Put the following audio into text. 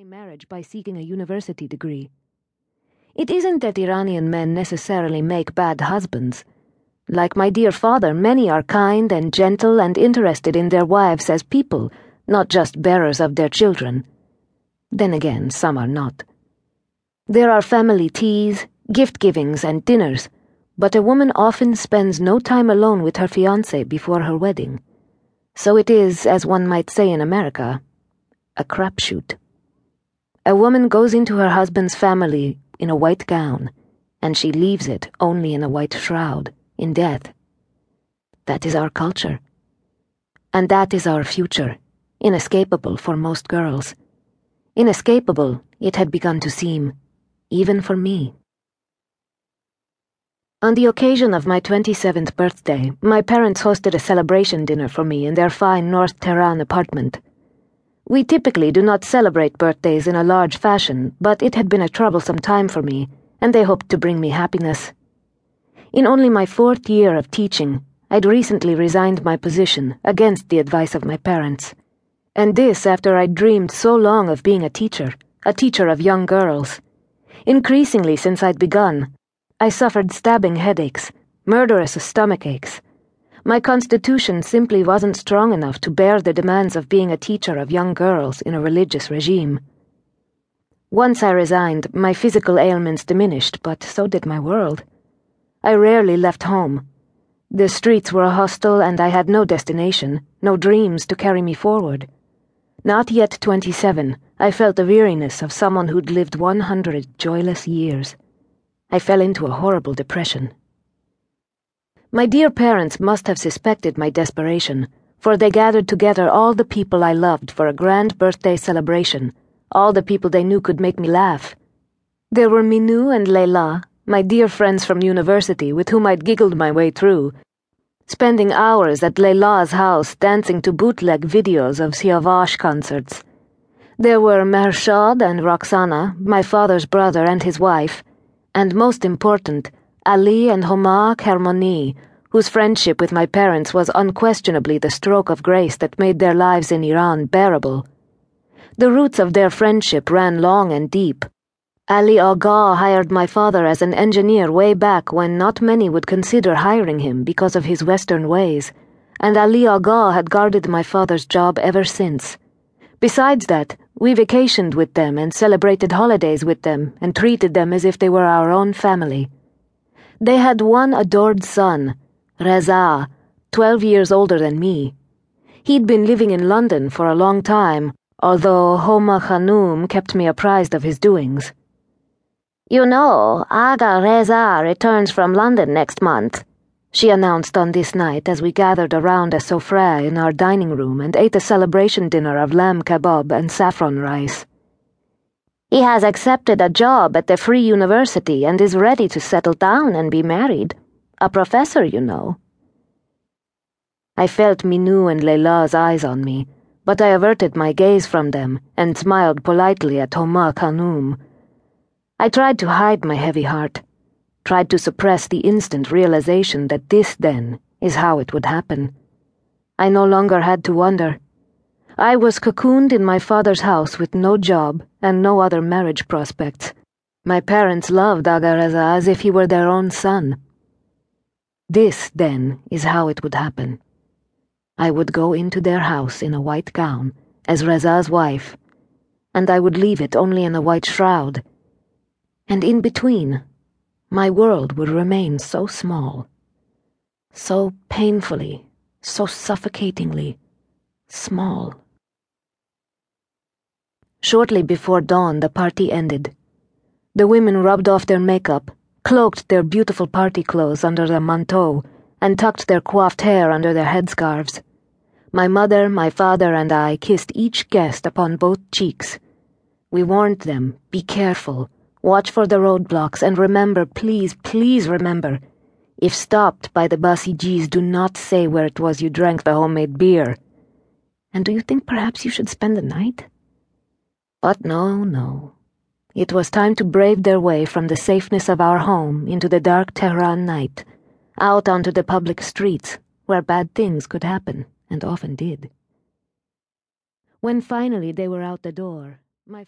delay marriage by seeking a university degree. It isn't that Iranian men necessarily make bad husbands. Like my dear father, many are kind and gentle and interested in their wives as people, not just bearers of their children. Then again, some are not. There are family teas, gift givings, and dinners, but a woman often spends no time alone with her fiance before her wedding. So it is, as one might say in America, a crapshoot. A woman goes into her husband's family in a white gown, and she leaves it only in a white shroud, in death. That is our culture. And that is our future, inescapable for most girls. Inescapable, it had begun to seem, even for me. On the occasion of my 27th birthday, my parents hosted a celebration dinner for me in their fine North Tehran apartment. We typically do not celebrate birthdays in a large fashion, but it had been a troublesome time for me, and they hoped to bring me happiness. In only my fourth year of teaching, I'd recently resigned my position against the advice of my parents. And this after I'd dreamed so long of being a teacher, a teacher of young girls. Increasingly since I'd begun, I suffered stabbing headaches, murderous stomach aches my constitution simply wasn't strong enough to bear the demands of being a teacher of young girls in a religious regime. Once I resigned, my physical ailments diminished, but so did my world. I rarely left home. The streets were hostile, and I had no destination, no dreams to carry me forward. Not yet twenty seven, I felt the weariness of someone who'd lived one hundred joyless years. I fell into a horrible depression. My dear parents must have suspected my desperation, for they gathered together all the people I loved for a grand birthday celebration, all the people they knew could make me laugh. There were Minou and Leila, my dear friends from university with whom I'd giggled my way through, spending hours at Leila's house dancing to bootleg videos of Siavash concerts. There were Mehrshad and Roxana, my father's brother and his wife, and most important, Ali and Homa Kermoni, whose friendship with my parents was unquestionably the stroke of grace that made their lives in Iran bearable. The roots of their friendship ran long and deep. Ali Agha hired my father as an engineer way back when not many would consider hiring him because of his Western ways, and Ali Agha had guarded my father's job ever since. Besides that, we vacationed with them and celebrated holidays with them and treated them as if they were our own family. They had one adored son, Reza, twelve years older than me. He'd been living in London for a long time, although Homa Khanum kept me apprised of his doings. You know, Agha Reza returns from London next month, she announced on this night as we gathered around a sofra in our dining room and ate a celebration dinner of lamb kebab and saffron rice. He has accepted a job at the Free University and is ready to settle down and be married. A professor, you know. I felt Minou and Leila's eyes on me, but I averted my gaze from them and smiled politely at Homa Khanum. I tried to hide my heavy heart, tried to suppress the instant realization that this, then, is how it would happen. I no longer had to wonder. I was cocooned in my father's house with no job and no other marriage prospects. My parents loved Agha Reza as if he were their own son. This, then, is how it would happen. I would go into their house in a white gown, as Reza's wife, and I would leave it only in a white shroud. And in between, my world would remain so small, so painfully, so suffocatingly small. Shortly before dawn, the party ended. The women rubbed off their makeup, cloaked their beautiful party clothes under their manteaux, and tucked their coiffed hair under their headscarves. My mother, my father, and I kissed each guest upon both cheeks. We warned them, be careful, watch for the roadblocks, and remember, please, please remember, if stopped by the Basijis, do not say where it was you drank the homemade beer. And do you think perhaps you should spend the night? But no, no. It was time to brave their way from the safeness of our home into the dark Tehran night, out onto the public streets, where bad things could happen, and often did. When finally they were out the door, my